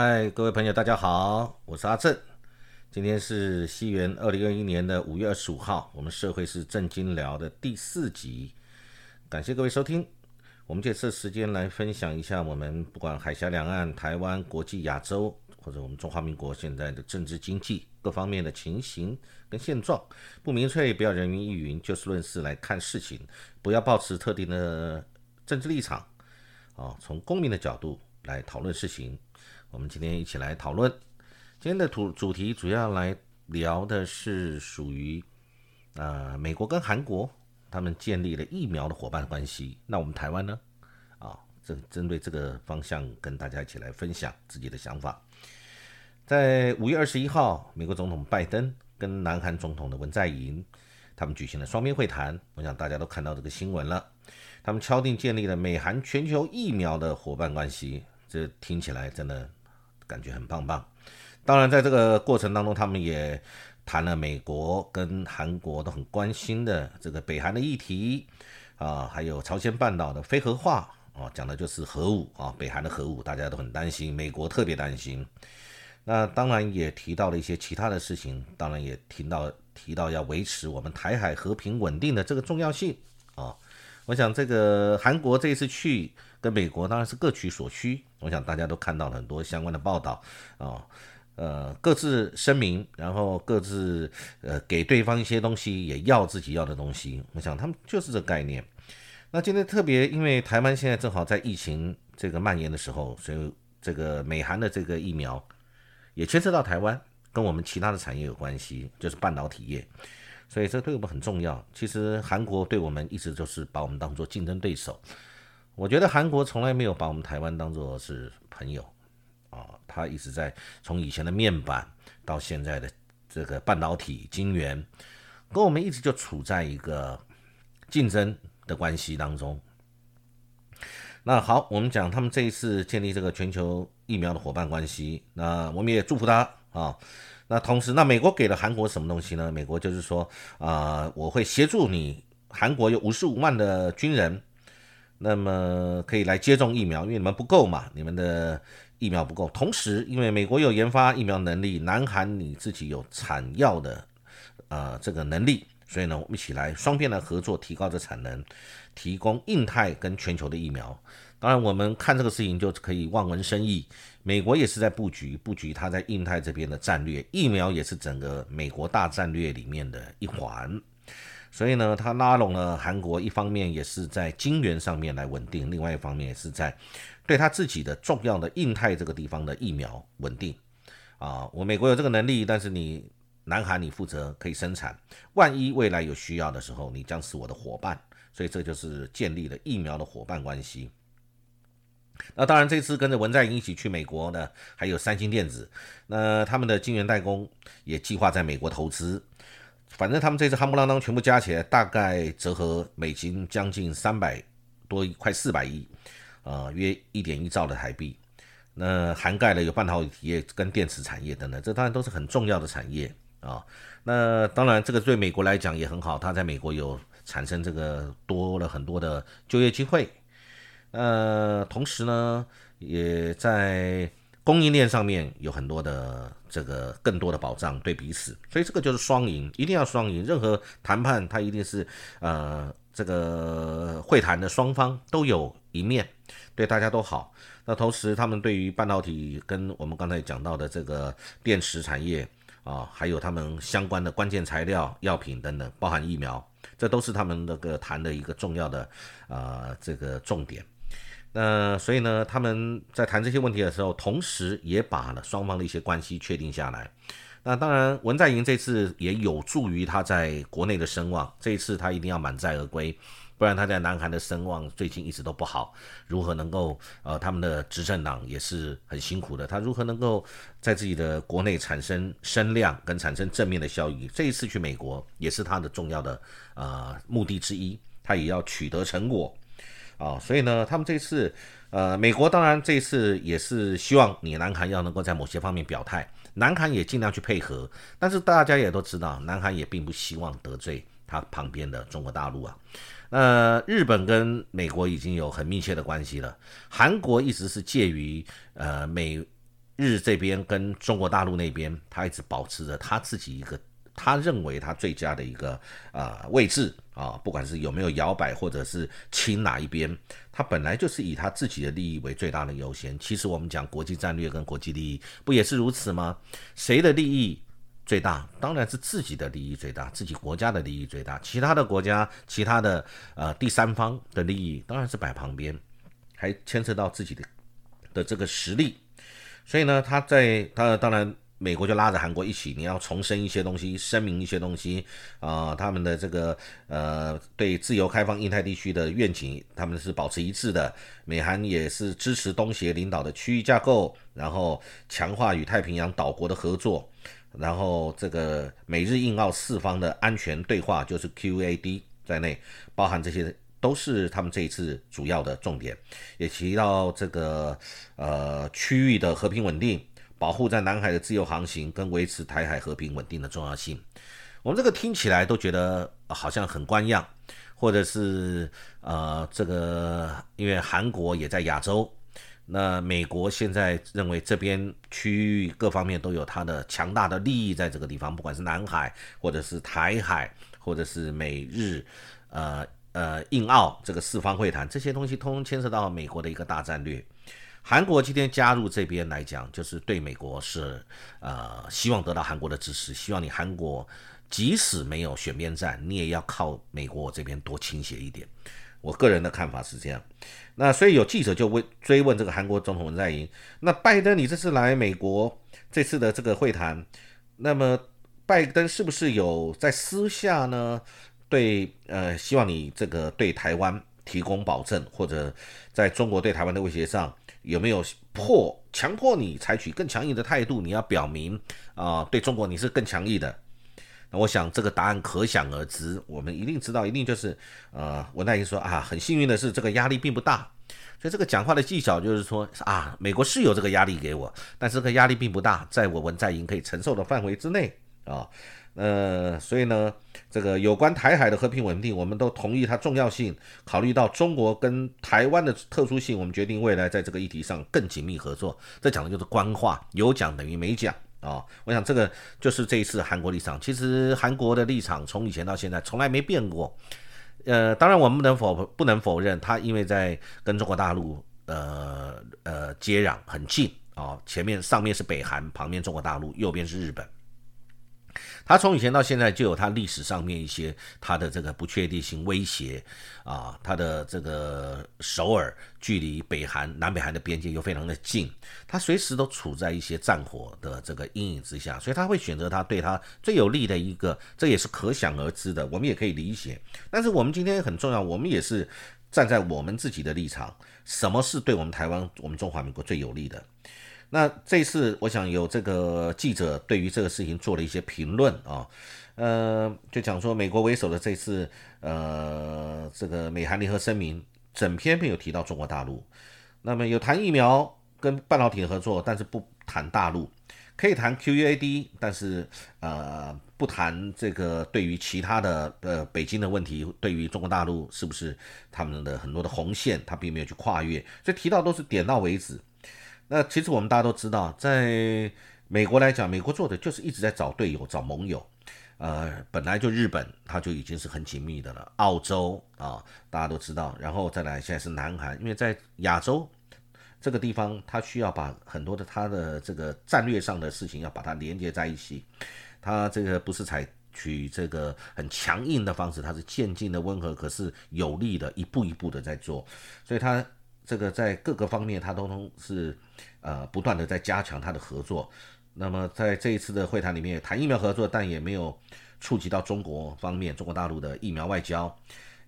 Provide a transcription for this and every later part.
嗨，各位朋友，大家好，我是阿正。今天是西元二零二一年的五月二十五号，我们社会是正经聊的第四集。感谢各位收听。我们这次时间来分享一下我们不管海峡两岸、台湾、国际、亚洲，或者我们中华民国现在的政治经济各方面的情形跟现状。不明确，不要人云亦云，就事论事来看事情，不要抱持特定的政治立场。啊，从公民的角度来讨论事情。我们今天一起来讨论，今天的主主题主要来聊的是属于啊美国跟韩国他们建立了疫苗的伙伴关系。那我们台湾呢？啊，针针对这个方向跟大家一起来分享自己的想法。在五月二十一号，美国总统拜登跟南韩总统的文在寅他们举行了双边会谈。我想大家都看到这个新闻了，他们敲定建立了美韩全球疫苗的伙伴关系。这听起来真的。感觉很棒棒，当然在这个过程当中，他们也谈了美国跟韩国都很关心的这个北韩的议题啊，还有朝鲜半岛的非核化啊，讲的就是核武啊，北韩的核武大家都很担心，美国特别担心。那当然也提到了一些其他的事情，当然也听到提到要维持我们台海和平稳定的这个重要性啊。我想这个韩国这一次去。跟美国当然是各取所需，我想大家都看到了很多相关的报道啊，呃，各自声明，然后各自呃给对方一些东西，也要自己要的东西。我想他们就是这概念。那今天特别，因为台湾现在正好在疫情这个蔓延的时候，所以这个美韩的这个疫苗也牵涉到台湾，跟我们其他的产业有关系，就是半导体业，所以这对我们很重要。其实韩国对我们一直就是把我们当做竞争对手。我觉得韩国从来没有把我们台湾当做是朋友啊，他一直在从以前的面板到现在的这个半导体晶圆，跟我们一直就处在一个竞争的关系当中。那好，我们讲他们这一次建立这个全球疫苗的伙伴关系，那我们也祝福他啊。那同时，那美国给了韩国什么东西呢？美国就是说啊，我会协助你，韩国有五十五万的军人。那么可以来接种疫苗，因为你们不够嘛，你们的疫苗不够。同时，因为美国有研发疫苗能力，南韩你自己有产药的啊这个能力，所以呢，我们一起来双边的合作，提高这产能，提供印太跟全球的疫苗。当然，我们看这个事情就可以望文生义，美国也是在布局，布局它在印太这边的战略，疫苗也是整个美国大战略里面的一环。所以呢，它拉拢了韩国，一方面也是在金元上面来稳定，另外一方面也是在对他自己的重要的印太这个地方的疫苗稳定。啊，我美国有这个能力，但是你南韩你负责可以生产，万一未来有需要的时候，你将是我的伙伴。所以这就是建立了疫苗的伙伴关系。那当然，这次跟着文在寅一起去美国呢还有三星电子，那他们的晶圆代工也计划在美国投资。反正他们这次夯不啷当全部加起来，大概折合美金将近三百多，快四百亿，呃，约一点一兆的台币。那涵盖了有半导体业跟电池产业等等，这当然都是很重要的产业啊。那当然，这个对美国来讲也很好，它在美国有产生这个多了很多的就业机会。呃，同时呢，也在。供应链上面有很多的这个更多的保障对彼此，所以这个就是双赢，一定要双赢。任何谈判它一定是呃这个会谈的双方都有一面对大家都好。那同时他们对于半导体跟我们刚才讲到的这个电池产业啊，还有他们相关的关键材料、药品等等，包含疫苗，这都是他们那个谈的一个重要的啊这个重点。那所以呢，他们在谈这些问题的时候，同时也把了双方的一些关系确定下来。那当然，文在寅这次也有助于他在国内的声望。这一次他一定要满载而归，不然他在南韩的声望最近一直都不好。如何能够呃，他们的执政党也是很辛苦的。他如何能够在自己的国内产生声量跟产生正面的效益？这一次去美国也是他的重要的呃目的之一，他也要取得成果。啊，所以呢，他们这次，呃，美国当然这次也是希望你南韩要能够在某些方面表态，南韩也尽量去配合，但是大家也都知道，南韩也并不希望得罪他旁边的中国大陆啊。那日本跟美国已经有很密切的关系了，韩国一直是介于呃美日这边跟中国大陆那边，他一直保持着他自己一个他认为他最佳的一个啊位置啊，不管是有没有摇摆或者是亲哪一边，他本来就是以他自己的利益为最大的优先。其实我们讲国际战略跟国际利益，不也是如此吗？谁的利益最大？当然是自己的利益最大，自己国家的利益最大。其他的国家、其他的呃第三方的利益当然是摆旁边，还牵涉到自己的的这个实力。所以呢，他在他当然，美国就拉着韩国一起，你要重申一些东西，声明一些东西啊，他们的这个呃对自由开放印太地区的愿景，他们是保持一致的。美韩也是支持东协领导的区域架构，然后强化与太平洋岛国的合作，然后这个美日印澳四方的安全对话，就是 QAD 在内，包含这些。都是他们这一次主要的重点，也提到这个呃区域的和平稳定，保护在南海的自由航行跟维持台海和平稳定的重要性。我们这个听起来都觉得好像很官样，或者是呃这个因为韩国也在亚洲，那美国现在认为这边区域各方面都有它的强大的利益在这个地方，不管是南海或者是台海或者是美日呃。呃，印澳这个四方会谈，这些东西通通牵涉到美国的一个大战略。韩国今天加入这边来讲，就是对美国是呃希望得到韩国的支持，希望你韩国即使没有选边站，你也要靠美国这边多倾斜一点。我个人的看法是这样。那所以有记者就问追问这个韩国总统文在寅，那拜登你这次来美国这次的这个会谈，那么拜登是不是有在私下呢？对，呃，希望你这个对台湾提供保证，或者在中国对台湾的威胁上有没有迫强迫你采取更强硬的态度？你要表明啊，对中国你是更强硬的。那我想这个答案可想而知，我们一定知道，一定就是呃，文在寅说啊，很幸运的是这个压力并不大，所以这个讲话的技巧就是说啊，美国是有这个压力给我，但是这个压力并不大，在我文在寅可以承受的范围之内啊。呃，所以呢，这个有关台海的和平稳定，我们都同意它重要性。考虑到中国跟台湾的特殊性，我们决定未来在这个议题上更紧密合作。这讲的就是官话，有讲等于没讲啊。我想这个就是这一次韩国立场。其实韩国的立场从以前到现在从来没变过。呃，当然我们不能否不能否认，它因为在跟中国大陆呃呃接壤很近啊，前面上面是北韩，旁边中国大陆，右边是日本。他从以前到现在就有他历史上面一些他的这个不确定性威胁啊，他的这个首尔距离北韩南北韩的边界又非常的近，他随时都处在一些战火的这个阴影之下，所以他会选择他对他最有利的一个，这也是可想而知的，我们也可以理解。但是我们今天很重要，我们也是站在我们自己的立场，什么是对我们台湾、我们中华民国最有利的？那这次我想有这个记者对于这个事情做了一些评论啊，呃，就讲说美国为首的这次呃这个美韩联合声明，整篇没有提到中国大陆，那么有谈疫苗跟半导体的合作，但是不谈大陆，可以谈 QUAD，但是呃不谈这个对于其他的呃北京的问题，对于中国大陆是不是他们的很多的红线，他并没有去跨越，所以提到都是点到为止。那其实我们大家都知道，在美国来讲，美国做的就是一直在找队友、找盟友。呃，本来就日本，它就已经是很紧密的了。澳洲啊，大家都知道，然后再来现在是南韩，因为在亚洲这个地方，它需要把很多的它的这个战略上的事情要把它连接在一起。它这个不是采取这个很强硬的方式，它是渐进的温和，可是有力的，一步一步的在做，所以它。这个在各个方面，他都都是呃不断的在加强他的合作。那么在这一次的会谈里面谈疫苗合作，但也没有触及到中国方面、中国大陆的疫苗外交。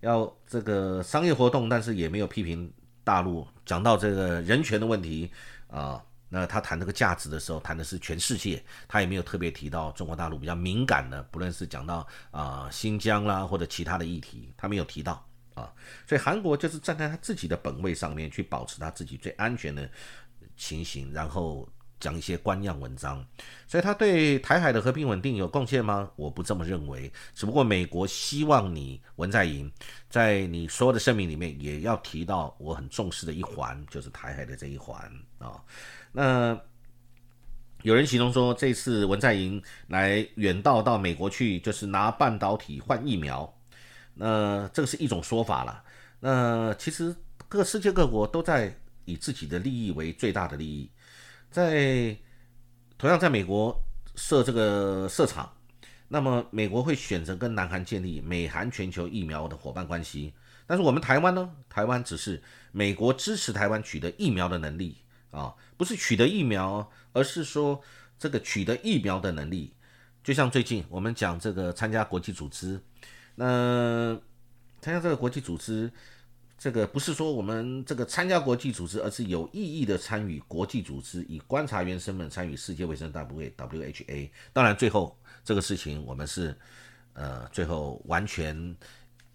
要这个商业活动，但是也没有批评大陆。讲到这个人权的问题啊，那他谈这个价值的时候，谈的是全世界，他也没有特别提到中国大陆比较敏感的，不论是讲到啊新疆啦或者其他的议题，他没有提到。啊，所以韩国就是站在他自己的本位上面去保持他自己最安全的情形，然后讲一些官样文章。所以他对台海的和平稳定有贡献吗？我不这么认为。只不过美国希望你文在寅在你所有的声明里面也要提到我很重视的一环，就是台海的这一环啊。那有人形容说，这次文在寅来远道到美国去，就是拿半导体换疫苗。那这个是一种说法了。那其实各世界各国都在以自己的利益为最大的利益。在同样在美国设这个设厂，那么美国会选择跟南韩建立美韩全球疫苗的伙伴关系。但是我们台湾呢？台湾只是美国支持台湾取得疫苗的能力啊，不是取得疫苗，而是说这个取得疫苗的能力。就像最近我们讲这个参加国际组织，那参加这个国际组织，这个不是说我们这个参加国际组织，而是有意义的参与国际组织，以观察员身份参与世界卫生大会 （WHA）。当然，最后这个事情我们是呃，最后完全。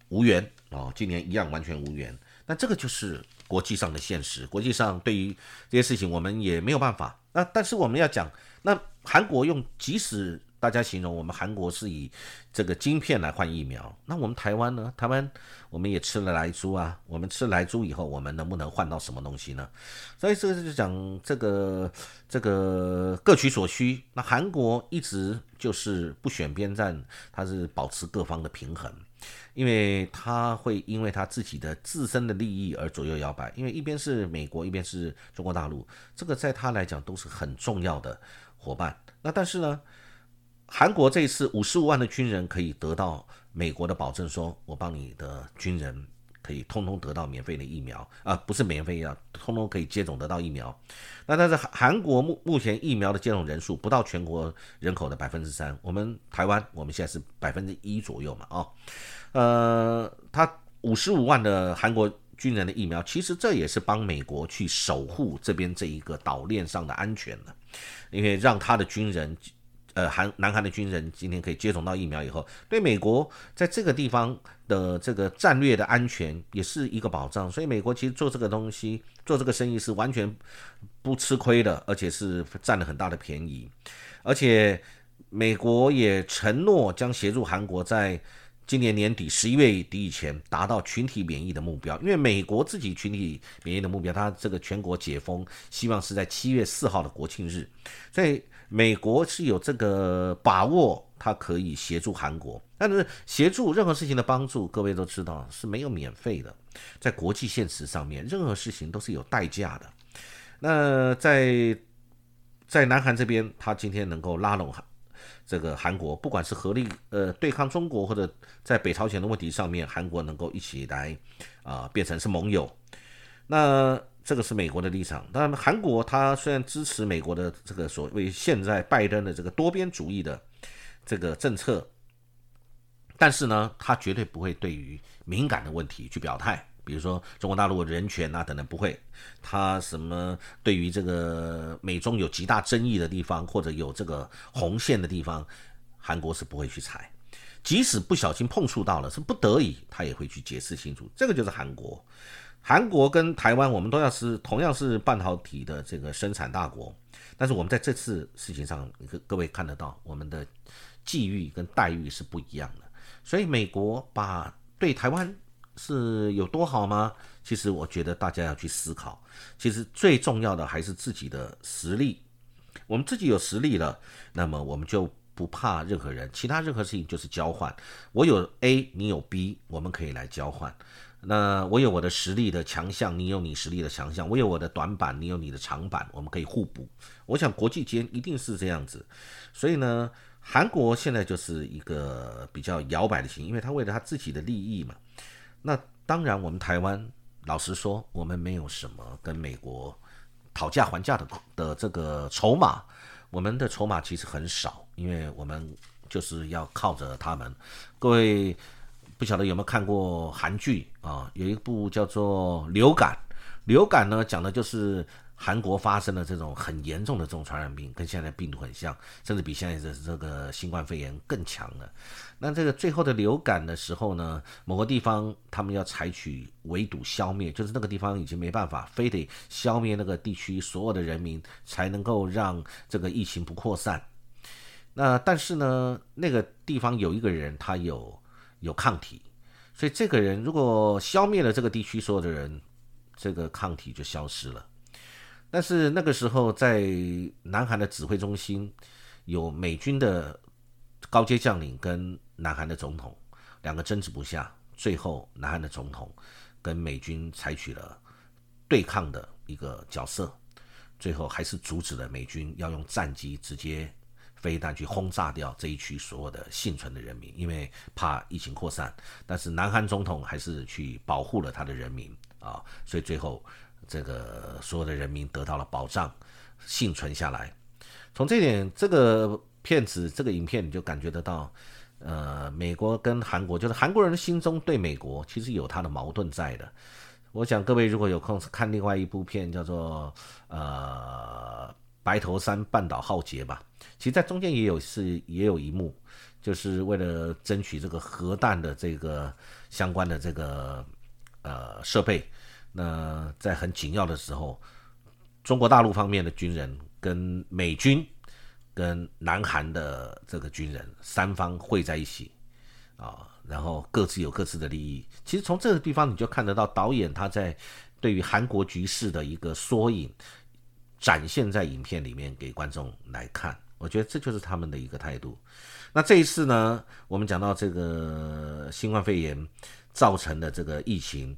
无缘哦，今年一样完全无缘。那这个就是国际上的现实，国际上对于这些事情我们也没有办法。那但是我们要讲，那韩国用即使。大家形容我们韩国是以这个晶片来换疫苗，那我们台湾呢？台湾我们也吃了来猪啊，我们吃来猪以后，我们能不能换到什么东西呢？所以这个就讲这个这个各取所需。那韩国一直就是不选边站，它是保持各方的平衡，因为他会因为他自己的自身的利益而左右摇摆，因为一边是美国，一边是中国大陆，这个在他来讲都是很重要的伙伴。那但是呢？韩国这一次五十五万的军人可以得到美国的保证，说我帮你的军人可以通通得到免费的疫苗啊，不是免费啊，通通可以接种得到疫苗。那但是韩国目目前疫苗的接种人数不到全国人口的百分之三，我们台湾我们现在是百分之一左右嘛啊，呃，他五十五万的韩国军人的疫苗，其实这也是帮美国去守护这边这一个岛链上的安全的，因为让他的军人。呃，韩南韩的军人今天可以接种到疫苗以后，对美国在这个地方的这个战略的安全也是一个保障。所以美国其实做这个东西、做这个生意是完全不吃亏的，而且是占了很大的便宜。而且美国也承诺将协助韩国在今年年底十一月底以前达到群体免疫的目标。因为美国自己群体免疫的目标，它这个全国解封希望是在七月四号的国庆日，所以。美国是有这个把握，它可以协助韩国，但是协助任何事情的帮助，各位都知道是没有免费的，在国际现实上面，任何事情都是有代价的。那在在南韩这边，他今天能够拉拢韩这个韩国，不管是合力呃对抗中国，或者在北朝鲜的问题上面，韩国能够一起来啊变成是盟友，那。这个是美国的立场，当然，韩国他虽然支持美国的这个所谓现在拜登的这个多边主义的这个政策，但是呢，他绝对不会对于敏感的问题去表态，比如说中国大陆人权啊等等不会，他什么对于这个美中有极大争议的地方或者有这个红线的地方，韩国是不会去踩，即使不小心碰触到了，是不得已，他也会去解释清楚，这个就是韩国。韩国跟台湾，我们都要是同样是半导体的这个生产大国，但是我们在这次事情上，各各位看得到，我们的际遇跟待遇是不一样的。所以美国把对台湾是有多好吗？其实我觉得大家要去思考。其实最重要的还是自己的实力。我们自己有实力了，那么我们就不怕任何人，其他任何事情就是交换。我有 A，你有 B，我们可以来交换。那我有我的实力的强项，你有你实力的强项；我有我的短板，你有你的长板，我们可以互补。我想国际间一定是这样子，所以呢，韩国现在就是一个比较摇摆的情，因为他为了他自己的利益嘛。那当然，我们台湾老实说，我们没有什么跟美国讨价还价的的这个筹码，我们的筹码其实很少，因为我们就是要靠着他们，各位。不晓得有没有看过韩剧啊？有一部叫做《流感》，流感呢讲的就是韩国发生了这种很严重的这种传染病，跟现在病毒很像，甚至比现在的这个新冠肺炎更强了。那这个最后的流感的时候呢，某个地方他们要采取围堵消灭，就是那个地方已经没办法，非得消灭那个地区所有的人民，才能够让这个疫情不扩散。那但是呢，那个地方有一个人，他有。有抗体，所以这个人如果消灭了这个地区所有的人，这个抗体就消失了。但是那个时候在南韩的指挥中心有美军的高阶将领跟南韩的总统两个争执不下，最后南韩的总统跟美军采取了对抗的一个角色，最后还是阻止了美军要用战机直接。飞弹去轰炸掉这一区所有的幸存的人民，因为怕疫情扩散。但是南韩总统还是去保护了他的人民啊，所以最后这个所有的人民得到了保障，幸存下来。从这点，这个片子这个影片你就感觉得到，呃，美国跟韩国，就是韩国人的心中对美国其实有他的矛盾在的。我想各位如果有空看另外一部片，叫做呃。白头山半岛浩劫吧，其实，在中间也有是也有一幕，就是为了争取这个核弹的这个相关的这个呃设备。那在很紧要的时候，中国大陆方面的军人跟美军跟南韩的这个军人三方会在一起啊，然后各自有各自的利益。其实从这个地方你就看得到导演他在对于韩国局势的一个缩影。展现在影片里面给观众来看，我觉得这就是他们的一个态度。那这一次呢，我们讲到这个新冠肺炎造成的这个疫情，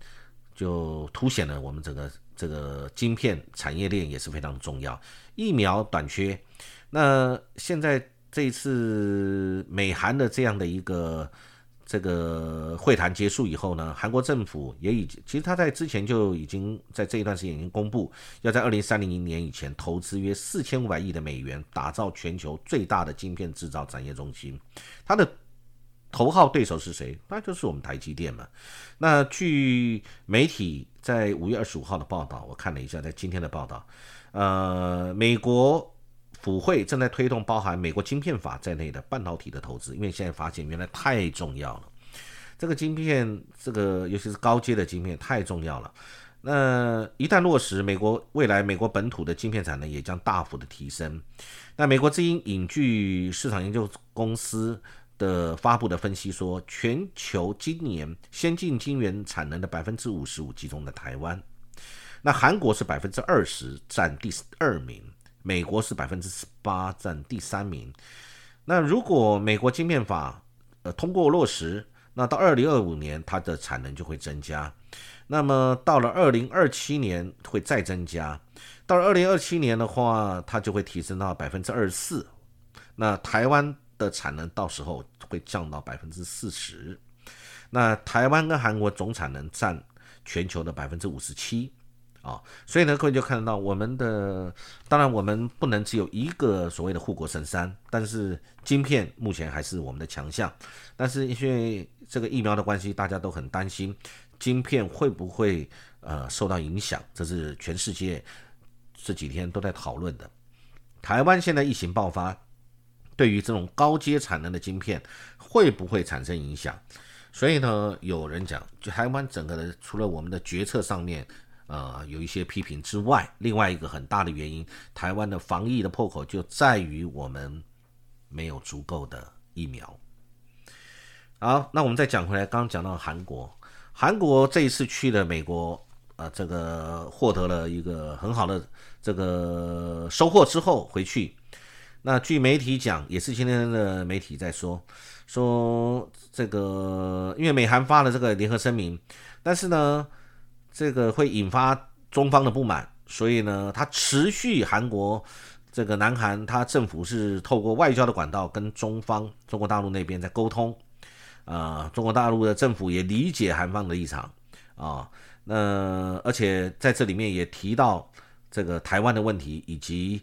就凸显了我们整个这个晶片产业链也是非常重要。疫苗短缺，那现在这一次美韩的这样的一个。这个会谈结束以后呢，韩国政府也已经，其实他在之前就已经在这一段时间已经公布，要在二零三零年以前投资约四千五百亿的美元，打造全球最大的晶片制造产业中心。它的头号对手是谁？那就是我们台积电嘛。那据媒体在五月二十五号的报道，我看了一下，在今天的报道，呃，美国。府会正在推动包含美国晶片法在内的半导体的投资，因为现在发现原来太重要了。这个晶片，这个尤其是高阶的晶片太重要了。那一旦落实，美国未来美国本土的晶片产能也将大幅的提升。那美国之音引据市场研究公司的发布的分析说，全球今年先进晶圆产能的百分之五十五集中在台湾，那韩国是百分之二十，占第二名。美国是百分之十八，占第三名。那如果美国晶片法呃通过落实，那到二零二五年它的产能就会增加。那么到了二零二七年会再增加，到了二零二七年的话，它就会提升到百分之二十四。那台湾的产能到时候会降到百分之四十。那台湾跟韩国总产能占全球的百分之五十七。啊，所以呢，各位就看得到我们的，当然我们不能只有一个所谓的护国神山，但是晶片目前还是我们的强项。但是因为这个疫苗的关系，大家都很担心晶片会不会呃受到影响，这是全世界这几天都在讨论的。台湾现在疫情爆发，对于这种高阶产能的晶片会不会产生影响？所以呢，有人讲，就台湾整个的除了我们的决策上面。呃，有一些批评之外，另外一个很大的原因，台湾的防疫的破口就在于我们没有足够的疫苗。好，那我们再讲回来，刚刚讲到韩国，韩国这一次去了美国，呃，这个获得了一个很好的这个收获之后回去，那据媒体讲，也是今天的媒体在说，说这个因为美韩发了这个联合声明，但是呢。这个会引发中方的不满，所以呢，他持续韩国这个南韩，他政府是透过外交的管道跟中方中国大陆那边在沟通，啊，中国大陆的政府也理解韩方的立场啊，那而且在这里面也提到这个台湾的问题，以及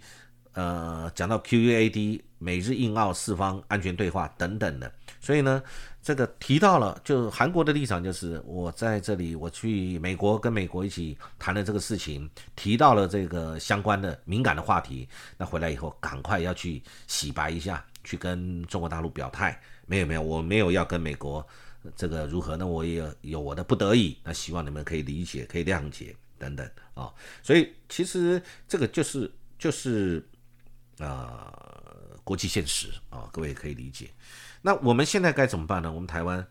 呃讲到 QUAD 美日印澳四方安全对话等等的，所以呢。这个提到了，就韩国的立场就是我在这里，我去美国跟美国一起谈了这个事情，提到了这个相关的敏感的话题。那回来以后，赶快要去洗白一下，去跟中国大陆表态。没有没有，我没有要跟美国这个如何，那我也有我的不得已。那希望你们可以理解，可以谅解等等啊。所以其实这个就是就是啊国际现实啊，各位可以理解。那我们现在该怎么办呢？我们台湾，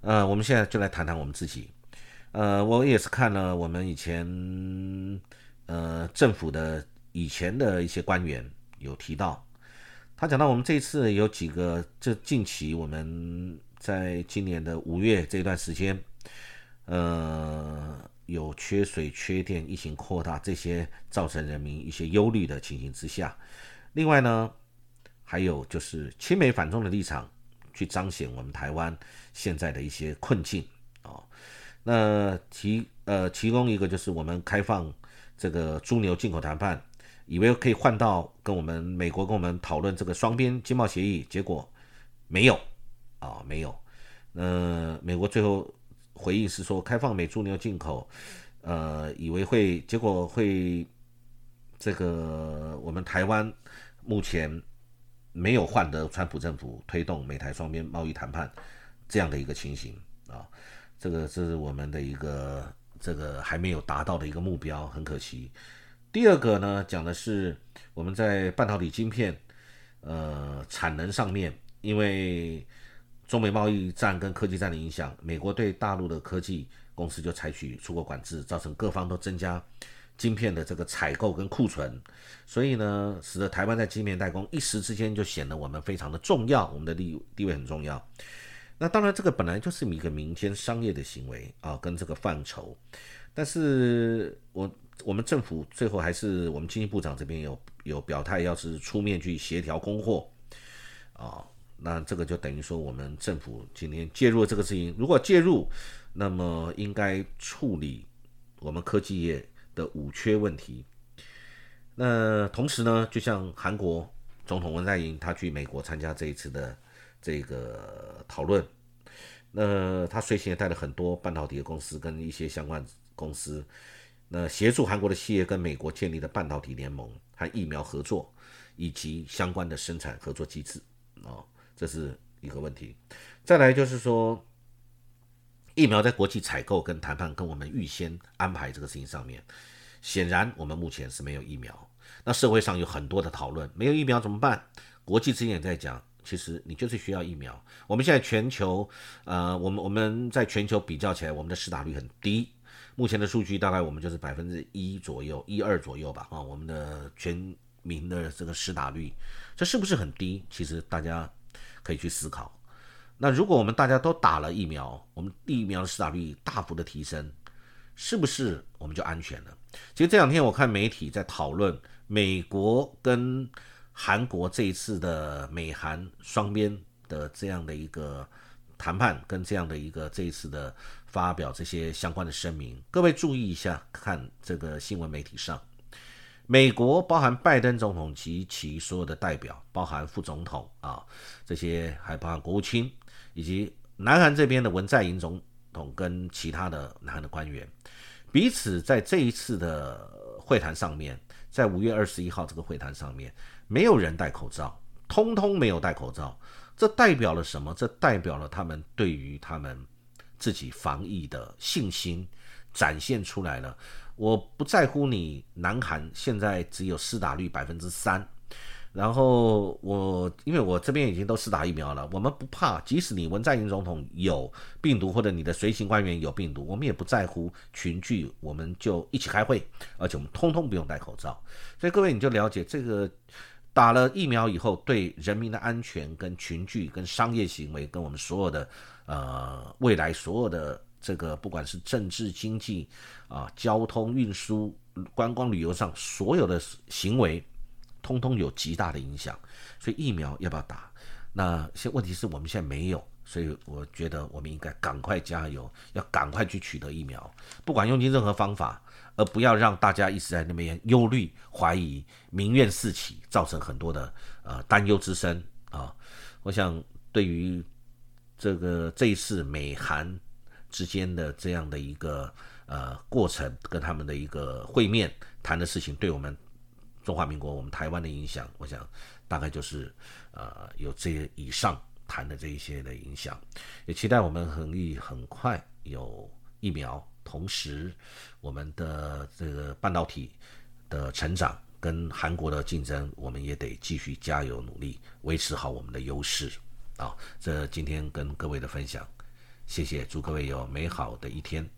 呃，我们现在就来谈谈我们自己。呃，我也是看了我们以前呃政府的以前的一些官员有提到，他讲到我们这次有几个，这近期我们在今年的五月这段时间，呃，有缺水、缺电、疫情扩大这些造成人民一些忧虑的情形之下，另外呢，还有就是亲美反中的立场去彰显我们台湾现在的一些困境啊，那提呃提供一个就是我们开放这个猪牛进口谈判，以为可以换到跟我们美国跟我们讨论这个双边经贸协议，结果没有啊，没有，呃，美国最后。回应是说开放美猪牛进口，呃，以为会结果会这个我们台湾目前没有换得川普政府推动美台双边贸易谈判这样的一个情形啊，这个这是我们的一个这个还没有达到的一个目标，很可惜。第二个呢，讲的是我们在半导体晶片呃产能上面，因为。中美贸易战跟科技战的影响，美国对大陆的科技公司就采取出口管制，造成各方都增加晶片的这个采购跟库存，所以呢，使得台湾在晶片代工一时之间就显得我们非常的重要，我们的地地位很重要。那当然，这个本来就是一个民间商业的行为啊，跟这个范畴。但是我我们政府最后还是我们经济部长这边有有表态，要是出面去协调供货啊。那这个就等于说，我们政府今天介入这个事情，如果介入，那么应该处理我们科技业的五缺问题。那同时呢，就像韩国总统文在寅他去美国参加这一次的这个讨论，那他随行也带了很多半导体的公司跟一些相关公司，那协助韩国的企业跟美国建立的半导体联盟和疫苗合作以及相关的生产合作机制啊。这是一个问题，再来就是说，疫苗在国际采购跟谈判跟我们预先安排这个事情上面，显然我们目前是没有疫苗。那社会上有很多的讨论，没有疫苗怎么办？国际之间也在讲，其实你就是需要疫苗。我们现在全球，呃，我们我们在全球比较起来，我们的施打率很低。目前的数据大概我们就是百分之一左右，一二左右吧。啊，我们的全民的这个施打率，这是不是很低？其实大家。可以去思考，那如果我们大家都打了疫苗，我们疫苗的施打率大幅的提升，是不是我们就安全了？其实这两天我看媒体在讨论美国跟韩国这一次的美韩双边的这样的一个谈判，跟这样的一个这一次的发表这些相关的声明，各位注意一下，看这个新闻媒体上。美国包含拜登总统及其所有的代表，包含副总统啊，这些还包含国务卿，以及南韩这边的文在寅总统跟其他的南韩的官员，彼此在这一次的会谈上面，在五月二十一号这个会谈上面，没有人戴口罩，通通没有戴口罩，这代表了什么？这代表了他们对于他们自己防疫的信心展现出来了。我不在乎你，南韩现在只有施打率百分之三，然后我因为我这边已经都施打疫苗了，我们不怕，即使你文在寅总统有病毒或者你的随行官员有病毒，我们也不在乎群聚，我们就一起开会，而且我们通通不用戴口罩。所以各位你就了解这个打了疫苗以后对人民的安全、跟群聚、跟商业行为、跟我们所有的呃未来所有的。这个不管是政治、经济啊、交通运输、观光旅游上所有的行为，通通有极大的影响。所以疫苗要不要打？那现问题是我们现在没有，所以我觉得我们应该赶快加油，要赶快去取得疫苗，不管用尽任何方法，而不要让大家一直在那边忧虑、怀疑、民怨四起，造成很多的呃担忧之声啊。我想对于这个这一次美韩。之间的这样的一个呃过程，跟他们的一个会面谈的事情，对我们中华民国、我们台湾的影响，我想大概就是呃有这以上谈的这一些的影响。也期待我们可以很快有疫苗，同时我们的这个半导体的成长跟韩国的竞争，我们也得继续加油努力，维持好我们的优势啊！这今天跟各位的分享。谢谢，祝各位有美好的一天。